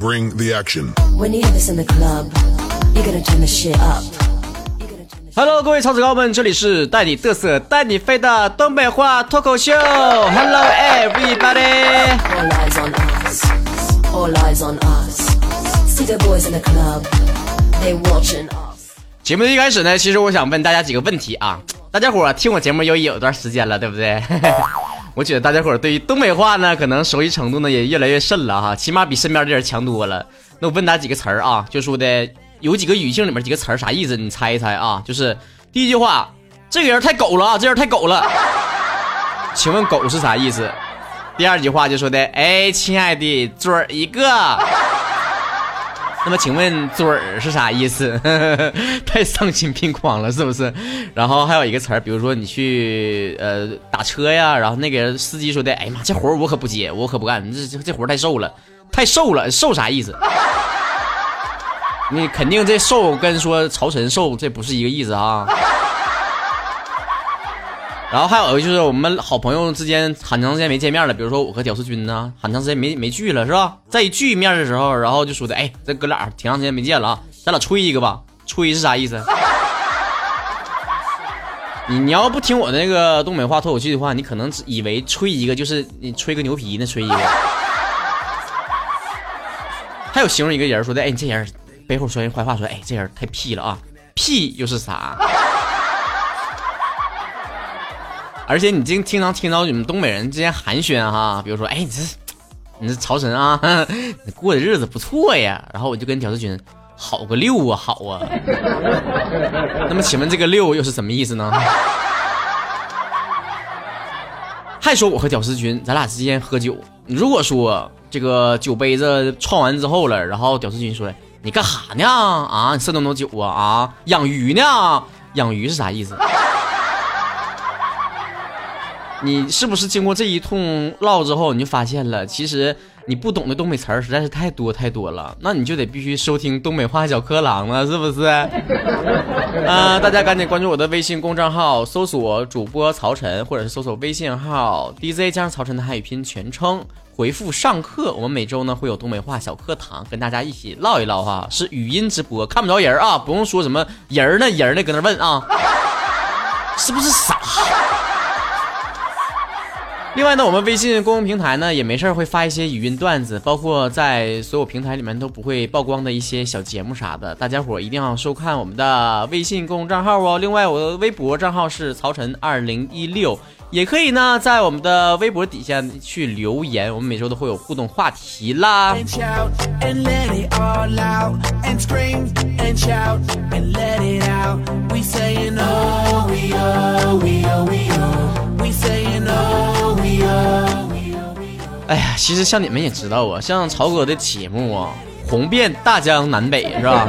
Bring the action. When you hear this in the club, you're gonna turn the shit up. Hello，各位超子高们，这里是带你嘚瑟、带你飞的东北话脱口秀。Hello everybody， All eyes on us. All eyes on us. See the boys in the club. They watching us. 节目的一开始呢，其实我想问大家几个问题啊。大家伙儿听我节目有有一段时间了，对不对？ 我觉得大家伙对于东北话呢，可能熟悉程度呢也越来越甚了哈，起码比身边的人强多了。那我问大家几个词儿啊，就说的有几个语境里面几个词儿啥意思？你猜一猜啊？就是第一句话，这个人太狗了啊，这人太狗了。请问狗是啥意思？第二句话就说的，哎，亲爱的，嘴儿一个。那么请问嘴儿是啥意思？太丧心病狂了，是不是？然后还有一个词儿，比如说你去呃打车呀，然后那个司机说的，哎呀妈，这活儿我可不接，我可不干，这这这活儿太瘦了，太瘦了，瘦啥意思？你肯定这瘦跟说朝臣瘦这不是一个意思啊。然后还有就是我们好朋友之间很长时间没见面了，比如说我和屌丝君呢，很长时间没没聚了，是吧？再一聚面的时候，然后就说的，哎，这哥俩挺长时间没见了啊，咱俩吹一个吧。吹是啥意思？你你要不听我那个东北话脱口秀的话，你可能只以为吹一个就是你吹个牛皮呢，吹一个。还有形容一个人说的，哎，你这人背后说人坏话，说，哎，这人太屁了啊，屁又是啥？而且你经经常听到你们东北人之间寒暄哈，比如说，哎，你这你这曹晨啊，你过的日子不错呀。然后我就跟屌丝君，好个六啊，好啊。那么请问这个六又是什么意思呢？还说我和屌丝君，咱俩之间喝酒，如果说这个酒杯子撞完之后了，然后屌丝君说，你干哈呢？啊，你剩那么多酒啊？啊，养鱼呢？养鱼是啥意思？你是不是经过这一通唠之后，你就发现了，其实你不懂的东北词儿实在是太多太多了，那你就得必须收听东北话小课堂了，是不是？啊、大家赶紧关注我的微信公众号，搜索主播曹晨，或者是搜索微信号 DJ 加上曹晨的汉语拼音全称，回复上课，我们每周呢会有东北话小课堂，跟大家一起唠一唠哈，是语音直播，看不着人啊，不用说什么人儿呢人儿呢搁那问啊，是不是傻？另外呢，我们微信公众平台呢也没事会发一些语音段子，包括在所有平台里面都不会曝光的一些小节目啥的，大家伙一定要收看我们的微信公众账号哦。另外，我的微博账号是曹晨二零一六，也可以呢在我们的微博底下去留言，我们每周都会有互动话题啦。哎呀，其实像你们也知道啊，像曹哥的节目啊，红遍大江南北是吧？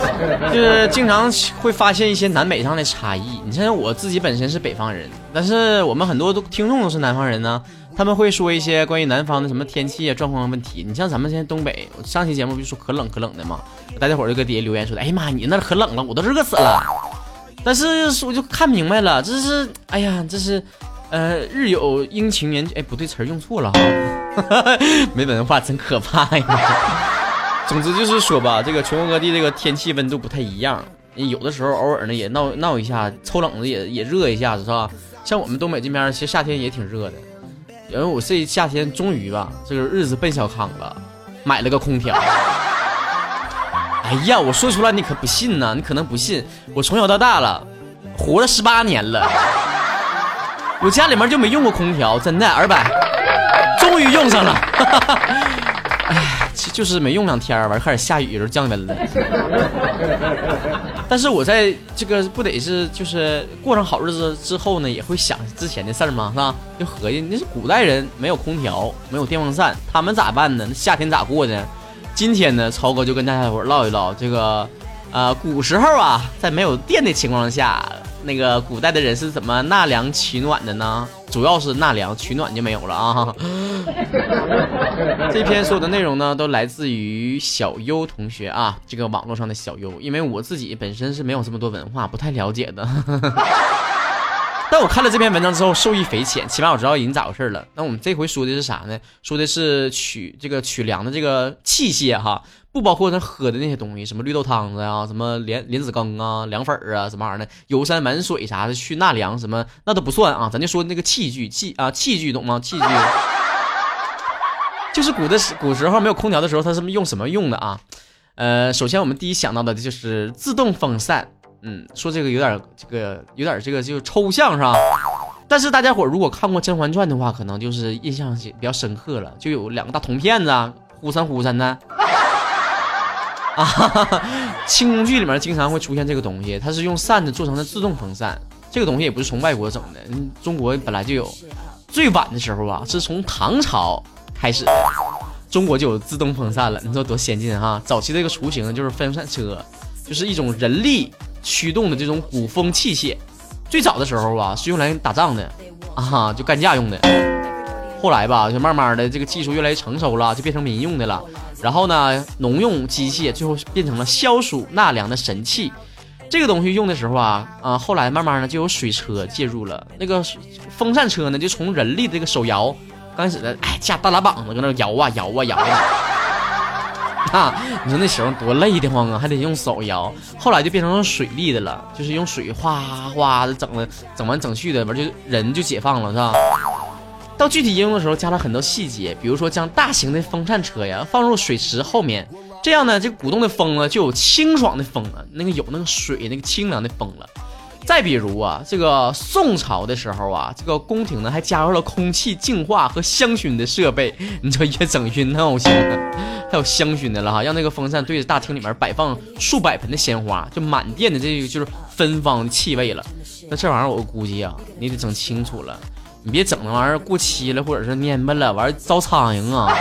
就是经常会发现一些南北上的差异。你像我自己本身是北方人，但是我们很多都听众都是南方人呢，他们会说一些关于南方的什么天气啊状况问题。你像咱们现在东北，我上期节目不就说可冷可冷的嘛，大家伙儿就搁底下留言说的，哎呀妈，你那可冷了，我都热死了。但是我就看明白了，这是哎呀，这是。呃，日有阴晴圆，哎，不对，词儿用错了哈，没文化真可怕呀。总之就是说吧，这个全国各地这个天气温度不太一样，有的时候偶尔呢也闹闹一下，抽冷子也也热一下子是吧？像我们东北这边，其实夏天也挺热的。然后我这夏天终于吧，这个日子奔小康了，买了个空调。哎呀，我说出来你可不信呐，你可能不信，我从小到大了，活了十八年了。我家里面就没用过空调，真的，二百，终于用上了。哎，就是没用两天儿，完开始下雨就降温了。但是我在这个不得是就是过上好日子之后呢，也会想之前的事儿吗？是吧？就合计那是古代人没有空调，没有电风扇，他们咋办呢？那夏天咋过呢？今天呢，超哥就跟大家伙唠一唠这个，呃，古时候啊，在没有电的情况下，那个古代的人是怎么纳凉取暖的呢？主要是纳凉，取暖就没有了啊。这篇所有的内容呢，都来自于小优同学啊，这个网络上的小优，因为我自己本身是没有这么多文化，不太了解的。但我看了这篇文章之后，受益匪浅，起码我知道人咋回事了。那我们这回说的是啥呢？说的是取这个取粮的这个器械哈，不包括咱喝的那些东西，什么绿豆汤子呀，什么莲莲子羹啊，凉粉啊，什么玩意儿的，游山玩水啥的，去纳凉什么那都不算啊。咱就说那个器具器啊器具懂吗？器具 就是古的时古时候没有空调的时候，它是用什么用的啊？呃，首先我们第一想到的就是自动风扇。嗯，说这个有点这个有点这个就抽象是吧？但是大家伙如果看过《甄嬛传》的话，可能就是印象比较深刻了，就有两个大铜片子啊，呼扇呼扇的。啊，清宫剧里面经常会出现这个东西，它是用扇子做成的自动风扇。这个东西也不是从外国整的，中国本来就有。最晚的时候啊，是从唐朝开始，中国就有自动风扇了。你说多先进哈？早期这个雏形就是风扇车，就是一种人力。驱动的这种鼓风器械，最早的时候啊是用来打仗的，啊就干架用的。后来吧，就慢慢的这个技术越来越成熟了，就变成民用的了。然后呢，农用机械最后变成了消暑纳凉的神器。这个东西用的时候啊，啊后来慢慢呢就有水车介入了。那个风扇车呢就从人力的这个手摇，刚开始的哎架大拉膀子搁那摇啊摇啊摇。啊，啊你说那时候多累得慌啊，还得用手摇。后来就变成了水力的了，就是用水哗哗的整的，整完整去的，完就人就解放了，是吧？到具体应用的时候，加了很多细节，比如说将大型的风扇车呀放入水池后面，这样呢，这鼓动的风啊就有清爽的风了，那个有那个水那个清凉的风了。再比如啊，这个宋朝的时候啊，这个宫廷呢还加入了空气净化和香薰的设备，你说越整越闹心。还有香薰的了哈，让那个风扇对着大厅里面摆放数百盆的鲜花，就满店的这个就是芬芳气味了。那这玩意儿我估计啊，你得整清楚了，你别整那玩意儿过期了或者是蔫巴了，完招苍蝇啊。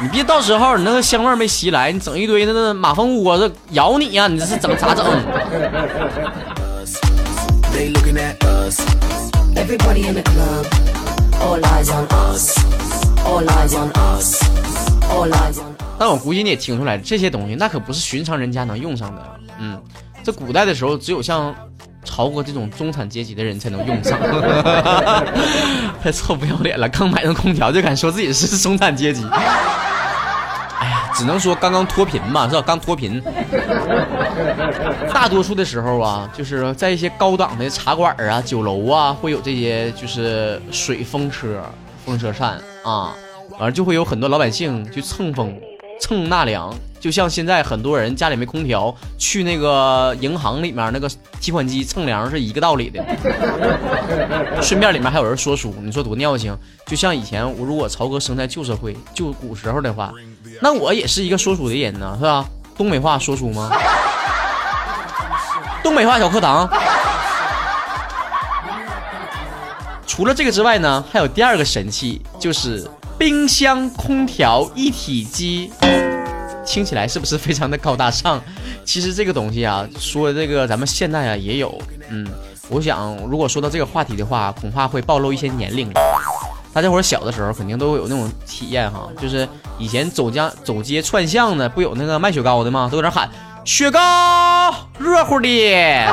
你别到时候你那个香味没袭来，你整一堆那个马蜂窝子咬你呀，你这是整咋整？但我估计你也听出来，这些东西那可不是寻常人家能用上的。嗯，这古代的时候，只有像朝哥这种中产阶级的人才能用上。太臭不要脸了，刚买上空调就敢说自己是中产阶级。哎呀，只能说刚刚脱贫嘛，是吧？刚脱贫。大多数的时候啊，就是在一些高档的茶馆啊、酒楼啊，会有这些就是水风车、风车扇啊。完了就会有很多老百姓去蹭风、蹭纳凉，就像现在很多人家里没空调，去那个银行里面那个提款机蹭凉是一个道理的。顺便里面还有人说书，你说多尿性？就像以前我如果曹哥生在旧社会、旧古时候的话，那我也是一个说书的人呢，是吧？东北话说书吗？东北话小课堂。除了这个之外呢，还有第二个神器，就是。冰箱、空调一体机，听起来是不是非常的高大上？其实这个东西啊，说这个咱们现在啊也有。嗯，我想如果说到这个话题的话，恐怕会暴露一些年龄。大家伙小的时候肯定都有那种体验哈，就是以前走家走街串巷的，不有那个卖雪糕的吗？都搁那喊雪糕热乎的，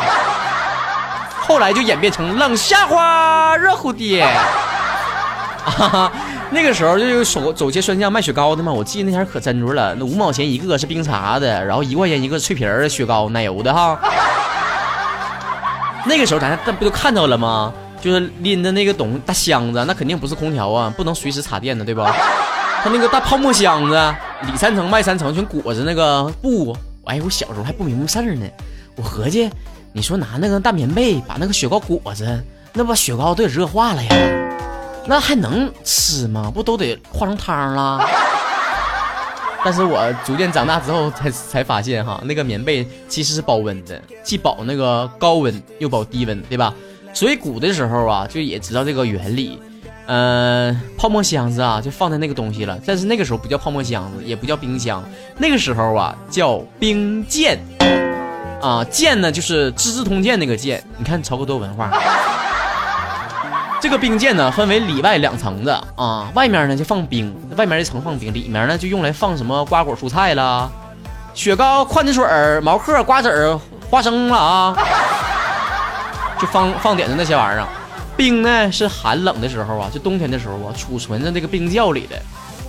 后来就演变成冷笑话热乎的。哈哈。那个时候就有手走街串巷卖雪糕的嘛，我记得那天可真着了，那五毛钱一个是冰茶的，然后一块钱一个脆皮儿雪糕奶油的哈。那个时候咱这不都看到了吗？就是拎着那个东大箱子，那肯定不是空调啊，不能随时插电的，对吧？他那个大泡沫箱子，里三层外三层全裹着那个布。哎，我小时候还不明白事儿呢，我合计，你说拿那个大棉被把那个雪糕裹着，那把雪糕都得热化了呀。那还能吃吗？不都得化成汤了？但是我逐渐长大之后才才发现哈，那个棉被其实是保温的，既保那个高温又保低温，对吧？所以古的时候啊，就也知道这个原理。嗯，泡沫箱子啊，就放在那个东西了。但是那个时候不叫泡沫箱子，也不叫冰箱，那个时候啊叫冰鉴。啊，鉴呢就是《资治通鉴》那个鉴。你看曹哥多文化。这个冰鉴呢，分为里外两层的啊，外面呢就放冰，外面一层放冰，里面呢就用来放什么瓜果蔬菜啦，雪糕、矿泉水儿、毛嗑、瓜子儿、花生了啊。就放放点的那些玩意儿。冰呢是寒冷的时候啊，就冬天的时候啊，储存在这个冰窖里的。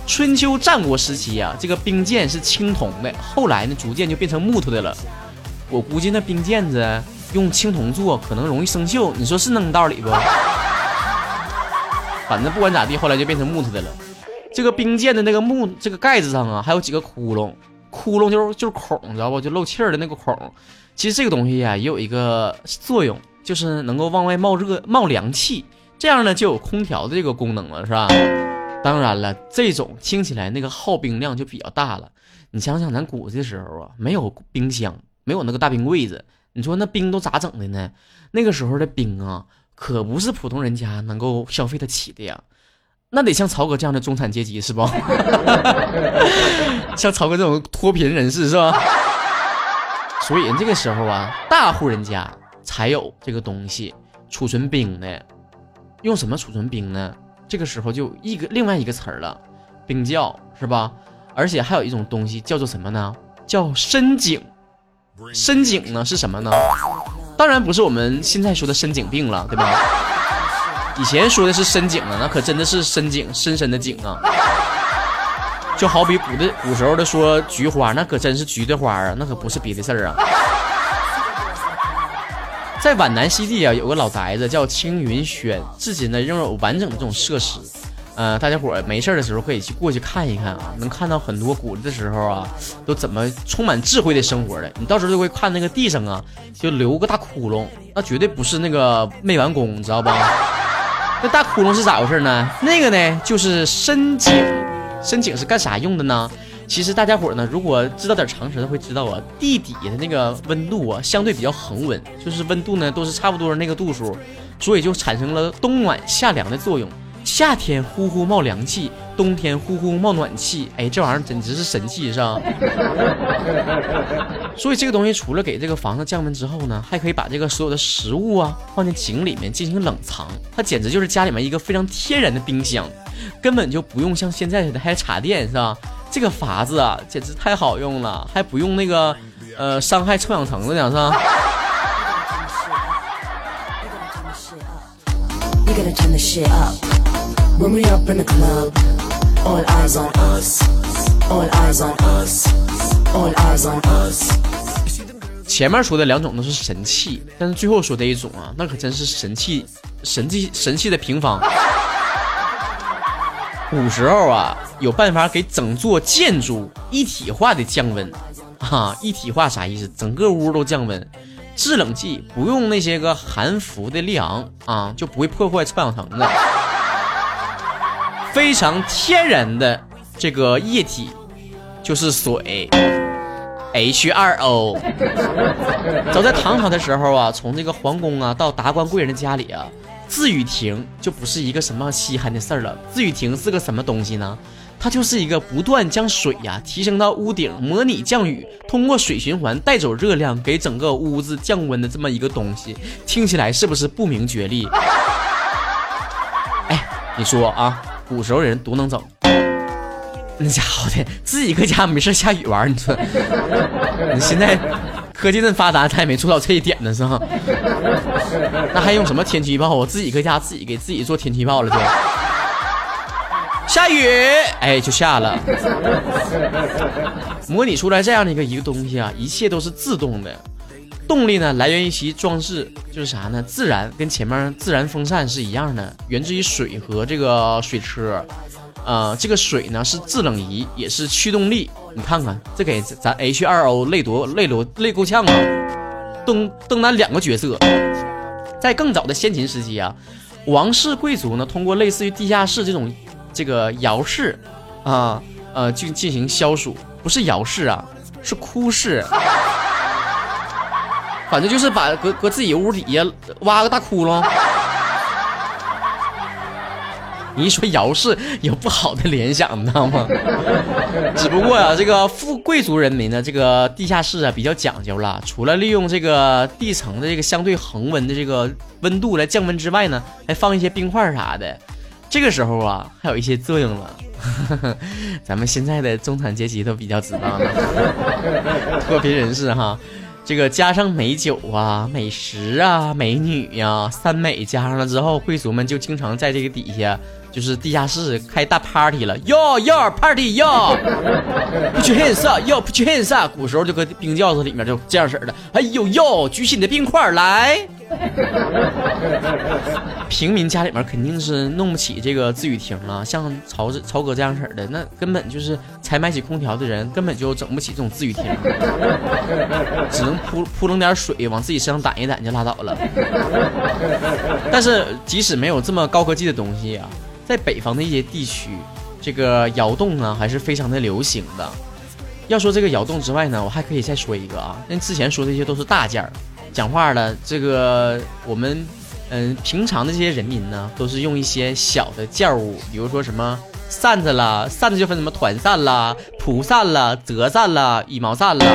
春秋战国时期啊，这个冰剑是青铜的，后来呢逐渐就变成木头的了。我估计那冰剑子用青铜做，可能容易生锈，你说是那么道理不？反正不管咋地，后来就变成木头的了。这个冰剑的那个木这个盖子上啊，还有几个窟窿，窟窿就是就是孔，你知道不？就漏气儿的那个孔。其实这个东西呀，也有一个作用，就是能够往外冒热、冒凉气，这样呢就有空调的这个功能了，是吧？当然了，这种听起来那个耗冰量就比较大了。你想想，咱古时候啊，没有冰箱，没有那个大冰柜子，你说那冰都咋整的呢？那个时候的冰啊，可不是普通人家能够消费得起的呀。那得像曹哥这样的中产阶级是不？像曹哥这种脱贫人士是吧？所以这个时候啊，大户人家才有这个东西储存冰的。用什么储存冰呢？这个时候就一个另外一个词儿了，冰窖是吧？而且还有一种东西叫做什么呢？叫深井。深井呢是什么呢？当然不是我们现在说的深井病了，对吧？以前说的是深井啊，那可真的是深井，深深的井啊。就好比古的古时候的说菊花，那可真是菊的花啊，那可不是别的事儿啊。在皖南西地啊，有个老宅子叫青云轩，至今呢仍有完整的这种设施。呃，大家伙儿没事的时候可以去过去看一看啊，能看到很多古的时候啊，都怎么充满智慧的生活的。你到时候就会看那个地上啊，就留个大窟窿，那绝对不是那个没完工，你知道吧？那大窟窿是咋回事呢？那个呢就是深井，深井是干啥用的呢？其实大家伙呢，如果知道点常识的会知道啊，地底的那个温度啊，相对比较恒温，就是温度呢都是差不多那个度数，所以就产生了冬暖夏凉的作用。夏天呼呼冒凉气，冬天呼呼冒暖气，哎，这玩意儿简直是神器，是吧？所以这个东西除了给这个房子降温之后呢，还可以把这个所有的食物啊放进井里面进行冷藏，它简直就是家里面一个非常天然的冰箱，根本就不用像现在似的还插电，是吧？这个法子啊，简直太好用了，还不用那个呃 伤害臭氧层子呢，是吧？When we up in the club, all eyes on us. All eyes on us. All eyes on us. 前面说的两种都是神器，但是最后说的一种啊，那可真是神器，神器神器的平方。古时候啊，有办法给整座建筑一体化的降温，哈、一体化啥意思？整个屋都降温，制冷剂不用那些个含氟的利昂啊，就不会破坏臭氧层子，非常天然的这个液体就是水。H2O。早在唐朝的时候啊，从这个皇宫啊到达官贵人的家里啊，自雨亭就不是一个什么稀罕的事儿了。自雨亭是个什么东西呢？它就是一个不断将水呀、提升到屋顶，模拟降雨，通过水循环带走热量，给整个屋子降温的这么一个东西。听起来是不是不明觉厉？哎，你说啊，古时候人多能整。那家伙的，自己搁家没事下雨玩，你说，你现在科技这么发达，他也没做到这一点呢，是吧？那还用什么天气预报？我自己搁家自己给自己做天气预报了，就下雨，哎，就下了。模拟出来这样的一个一个东西啊，一切都是自动的，动力呢来源于其装置，就是啥呢？自然跟前面自然风扇是一样的，源自于水和这个水车。呃，这个水呢是制冷仪，也是驱动力。你看看，这给咱 H2O 累多累多累够呛啊！登登担两个角色。在更早的先秦时期啊，王室贵族呢通过类似于地下室这种这个窑室啊，呃，进进行消暑，不是窑室啊，是哭室。反正就是把搁搁自己屋底下挖个大窟窿。你一说姚氏有不好的联想，你知道吗？只不过呀、这个富贵族人民呢，这个地下室啊比较讲究了，除了利用这个地层的这个相对恒温的这个温度来降温之外呢，还放一些冰块啥的。这个时候啊，还有一些作用了。咱们现在的中产阶级都比较知道了，脱贫人士哈。这个加上美酒啊、美食啊、美女呀、三美加上了之后，贵族们就经常在这个底下，就是地下室开大 party 了。哟哟，party 哟，put your hands up，哟，put your hands up。古时候就搁冰窖子里面就这样式儿的。哎呦哟，举起你的冰块来。平民家里面肯定是弄不起这个自语厅了，像曹曹哥这样式儿的，那根本就是才买起空调的人，根本就整不起这种自语厅，只能扑扑棱点水往自己身上掸一掸就拉倒了。但是即使没有这么高科技的东西啊，在北方的一些地区，这个窑洞呢还是非常的流行的。要说这个窑洞之外呢，我还可以再说一个啊，那之前说这些都是大件儿，讲话了，这个我们嗯平常的这些人民呢，都是用一些小的件物，比如说什么扇子啦，扇子就分什么团扇啦、蒲扇啦、折扇啦、羽毛扇啦，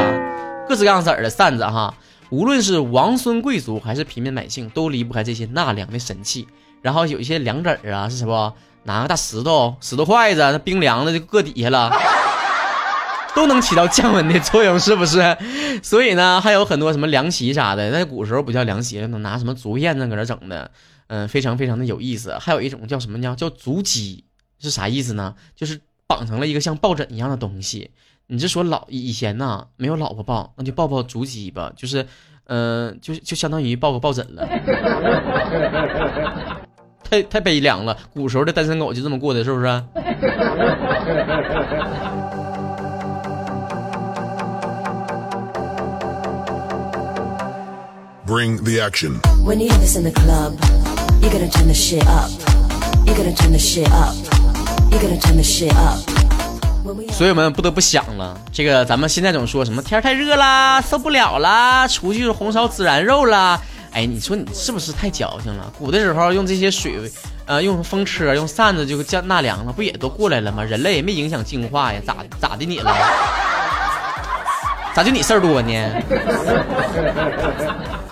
各式各样色儿的扇子哈。无论是王孙贵族还是平民百姓，都离不开这些纳凉的神器。然后有一些凉子儿啊，是什么？拿个大石头、石头筷子，那冰凉的就搁底下了。都能起到降温的作用，是不是？所以呢，还有很多什么凉席啥的，在古时候不叫凉席，能拿什么竹片子搁这整的，嗯，非常非常的有意思。还有一种叫什么叫叫竹机，是啥意思呢？就是绑成了一个像抱枕一样的东西。你是说老以前呢没有老婆抱，那就抱抱竹鸡吧，就是，嗯，就就相当于抱个抱枕了。太太悲凉了，古时候的单身狗就这么过的，是不是？Bring the action. When you have this in the club, you gotta turn the shit up. You gotta turn the shit up. You gotta turn the shit up. 所以我们不得不想了，这个咱们现在总说什么天太热啦，受不了啦，出去红烧孜然肉啦。哎，你说你是不是太矫情了？古的时候用这些水，呃，用风车、用扇子就降纳凉了，不也都过来了吗？人类也没影响进化呀，咋咋的你了？咋就你事儿多呢？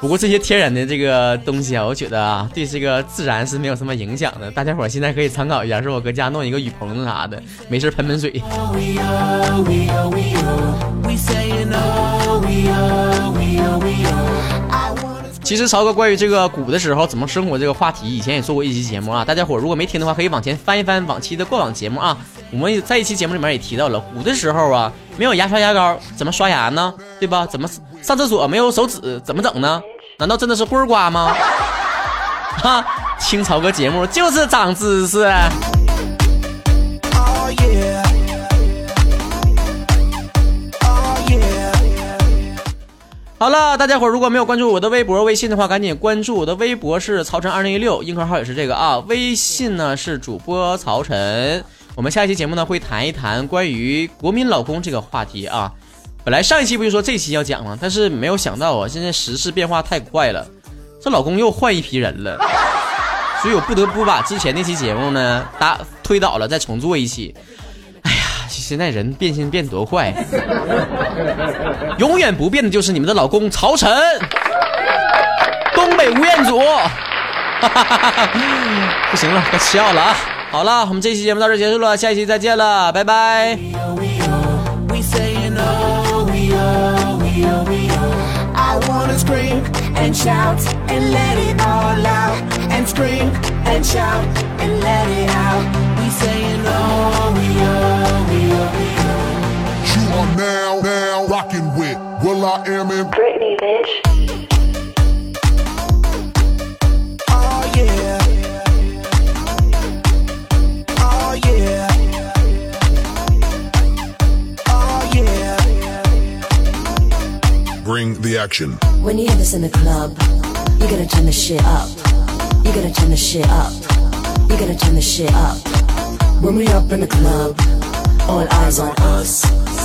不过这些天然的这个东西啊，我觉得啊，对这个自然是没有什么影响的。大家伙儿现在可以参考一下，是我搁家弄一个雨棚子啥的，没事喷喷水。其实曹哥关于这个古的时候怎么生活这个话题，以前也做过一期节目啊。大家伙如果没听的话，可以往前翻一翻往期的过往节目啊。我们在一期节目里面也提到了，古的时候啊，没有牙刷牙膏，怎么刷牙呢？对吧？怎么上厕所没有手指，怎么整呢？难道真的是棍儿刮吗？哈，听曹哥节目就是长知识。好了，大家伙儿如果没有关注我的微博、微信的话，赶紧关注我的微博是曹晨二零一六，硬核号也是这个啊，微信呢是主播曹晨。我们下一期节目呢会谈一谈关于国民老公这个话题啊。本来上一期不就说这期要讲吗？但是没有想到啊，现在时事变化太快了，这老公又换一批人了，所以我不得不把之前那期节目呢打推倒了，再重做一期。现在人变心变多快！永远不变的就是你们的老公曹晨，东北吴彦祖。不行了，该吃药了啊！好了，我们这期节目到这结束了，下一期再见了，拜拜。We saying oh, we oh, are now, now rocking with Will I Am in Britney, bitch. Oh yeah. Oh yeah. Oh yeah. Bring the action. When you hear this in the club, you gotta turn the shit up. You gotta turn the shit up. You gotta turn the shit up. When we up in the club, all eyes on us.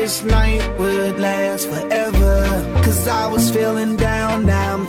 This night would last forever. Cause I was feeling down, now I'm